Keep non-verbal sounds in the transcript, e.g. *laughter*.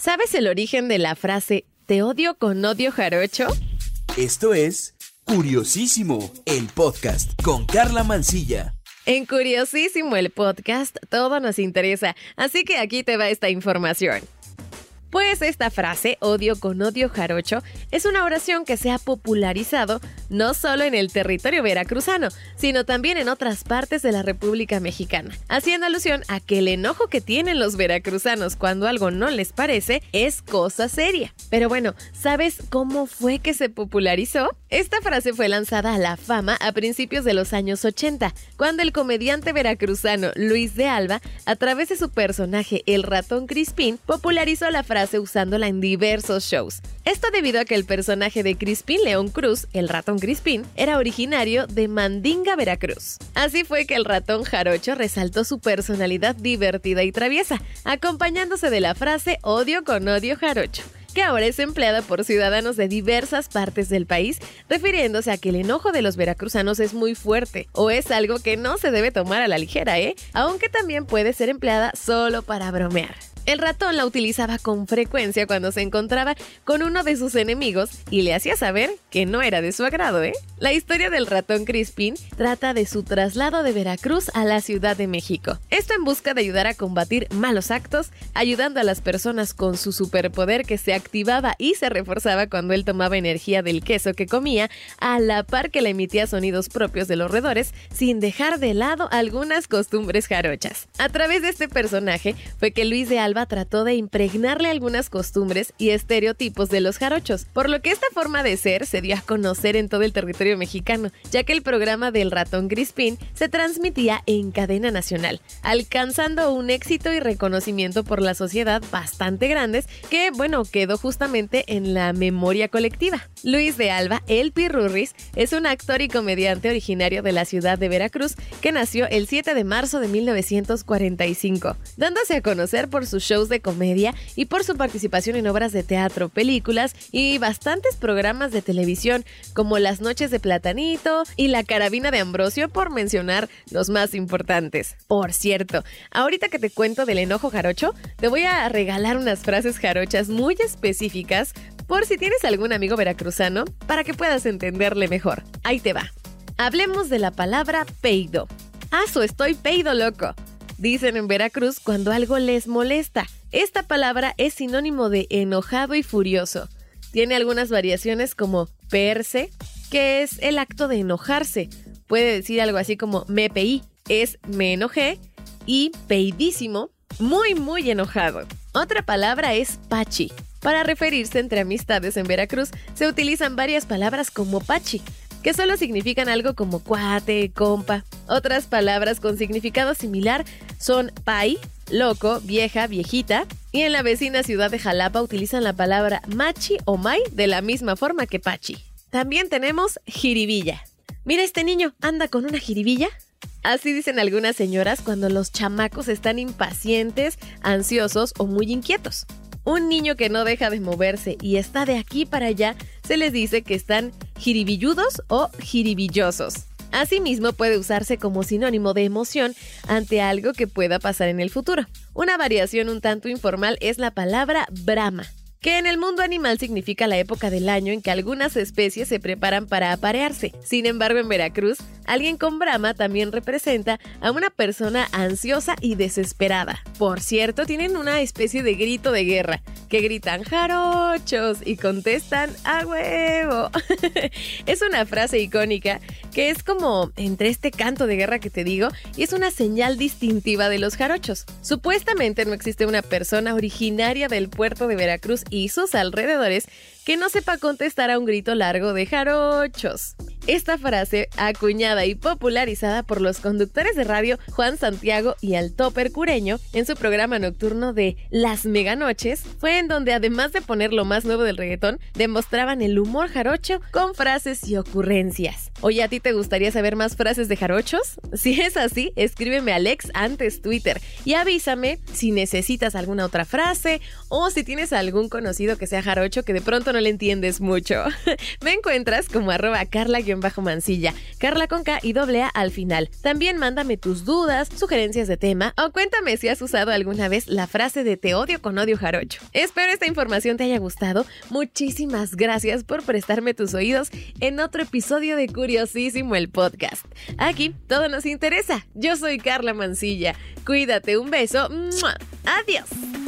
¿Sabes el origen de la frase te odio con odio jarocho? Esto es Curiosísimo, el podcast con Carla Mancilla. En Curiosísimo el podcast todo nos interesa, así que aquí te va esta información. Pues esta frase, odio con odio jarocho, es una oración que se ha popularizado no solo en el territorio veracruzano, sino también en otras partes de la República Mexicana, haciendo alusión a que el enojo que tienen los veracruzanos cuando algo no les parece es cosa seria. Pero bueno, ¿sabes cómo fue que se popularizó? Esta frase fue lanzada a la fama a principios de los años 80, cuando el comediante veracruzano Luis de Alba, a través de su personaje El ratón Crispín, popularizó la frase usándola en diversos shows. Esto debido a que el personaje de Crispín León Cruz, el ratón Crispín, era originario de Mandinga, Veracruz. Así fue que el ratón jarocho resaltó su personalidad divertida y traviesa, acompañándose de la frase odio con odio jarocho que ahora es empleada por ciudadanos de diversas partes del país, refiriéndose a que el enojo de los veracruzanos es muy fuerte o es algo que no se debe tomar a la ligera, ¿eh? Aunque también puede ser empleada solo para bromear. El ratón la utilizaba con frecuencia cuando se encontraba con uno de sus enemigos y le hacía saber que no era de su agrado, ¿eh? La historia del ratón Crispín trata de su traslado de Veracruz a la Ciudad de México. Esto en busca de ayudar a combatir malos actos, ayudando a las personas con su superpoder que se activaba y se reforzaba cuando él tomaba energía del queso que comía, a la par que le emitía sonidos propios de los roedores, sin dejar de lado algunas costumbres jarochas. A través de este personaje fue que Luis de Alba trató de impregnarle algunas costumbres y estereotipos de los jarochos, por lo que esta forma de ser se dio a conocer en todo el territorio mexicano, ya que el programa del ratón Crispín se transmitía en cadena nacional, alcanzando un éxito y reconocimiento por la sociedad bastante grandes que, bueno, quedó justamente en la memoria colectiva. Luis de Alba, El Pirurris, es un actor y comediante originario de la ciudad de Veracruz que nació el 7 de marzo de 1945, dándose a conocer por sus shows de comedia y por su participación en obras de teatro, películas y bastantes programas de televisión como Las Noches de Platanito y La Carabina de Ambrosio por mencionar los más importantes. Por cierto, ahorita que te cuento del enojo jarocho, te voy a regalar unas frases jarochas muy específicas por si tienes algún amigo veracruzano para que puedas entenderle mejor. Ahí te va. Hablemos de la palabra peido. Aso, estoy peido loco dicen en Veracruz cuando algo les molesta. Esta palabra es sinónimo de enojado y furioso. Tiene algunas variaciones como perse, que es el acto de enojarse. Puede decir algo así como me peí, es me enojé, y peidísimo, muy muy enojado. Otra palabra es pachi. Para referirse entre amistades en Veracruz se utilizan varias palabras como pachi, que solo significan algo como cuate, compa. Otras palabras con significado similar son pai, loco, vieja, viejita, y en la vecina ciudad de Jalapa utilizan la palabra machi o mai de la misma forma que pachi. También tenemos jiribilla. Mira, este niño anda con una jiribilla. Así dicen algunas señoras cuando los chamacos están impacientes, ansiosos o muy inquietos. Un niño que no deja de moverse y está de aquí para allá, se les dice que están jiribilludos o jiribillosos. Asimismo puede usarse como sinónimo de emoción ante algo que pueda pasar en el futuro. Una variación un tanto informal es la palabra brama, que en el mundo animal significa la época del año en que algunas especies se preparan para aparearse. Sin embargo, en Veracruz, alguien con brama también representa a una persona ansiosa y desesperada. Por cierto, tienen una especie de grito de guerra, que gritan jarochos y contestan a huevo. *laughs* es una frase icónica que es como entre este canto de guerra que te digo y es una señal distintiva de los jarochos. Supuestamente no existe una persona originaria del puerto de Veracruz y sus alrededores que no sepa contestar a un grito largo de jarochos. Esta frase, acuñada y popularizada por los conductores de radio Juan Santiago y el topper cureño en su programa nocturno de Las Meganoches, fue en donde además de poner lo más nuevo del reggaetón, demostraban el humor jarocho con frases y ocurrencias. Oye, ¿a ti te gustaría saber más frases de jarochos? *laughs* Si es así, escríbeme a Alex antes Twitter y avísame si necesitas alguna otra frase o si tienes algún conocido que sea jarocho que de pronto no le entiendes mucho. *laughs* Me encuentras como arroba carla Carla-Mancilla, Carla con K y doble A al final. También mándame tus dudas, sugerencias de tema o cuéntame si has usado alguna vez la frase de te odio con odio jarocho. Espero esta información te haya gustado. Muchísimas gracias por prestarme tus oídos en otro episodio de Curiosísimo el podcast. Aquí todo nos interesa. Yo soy Carla Mancilla. Cuídate, un beso. Adiós.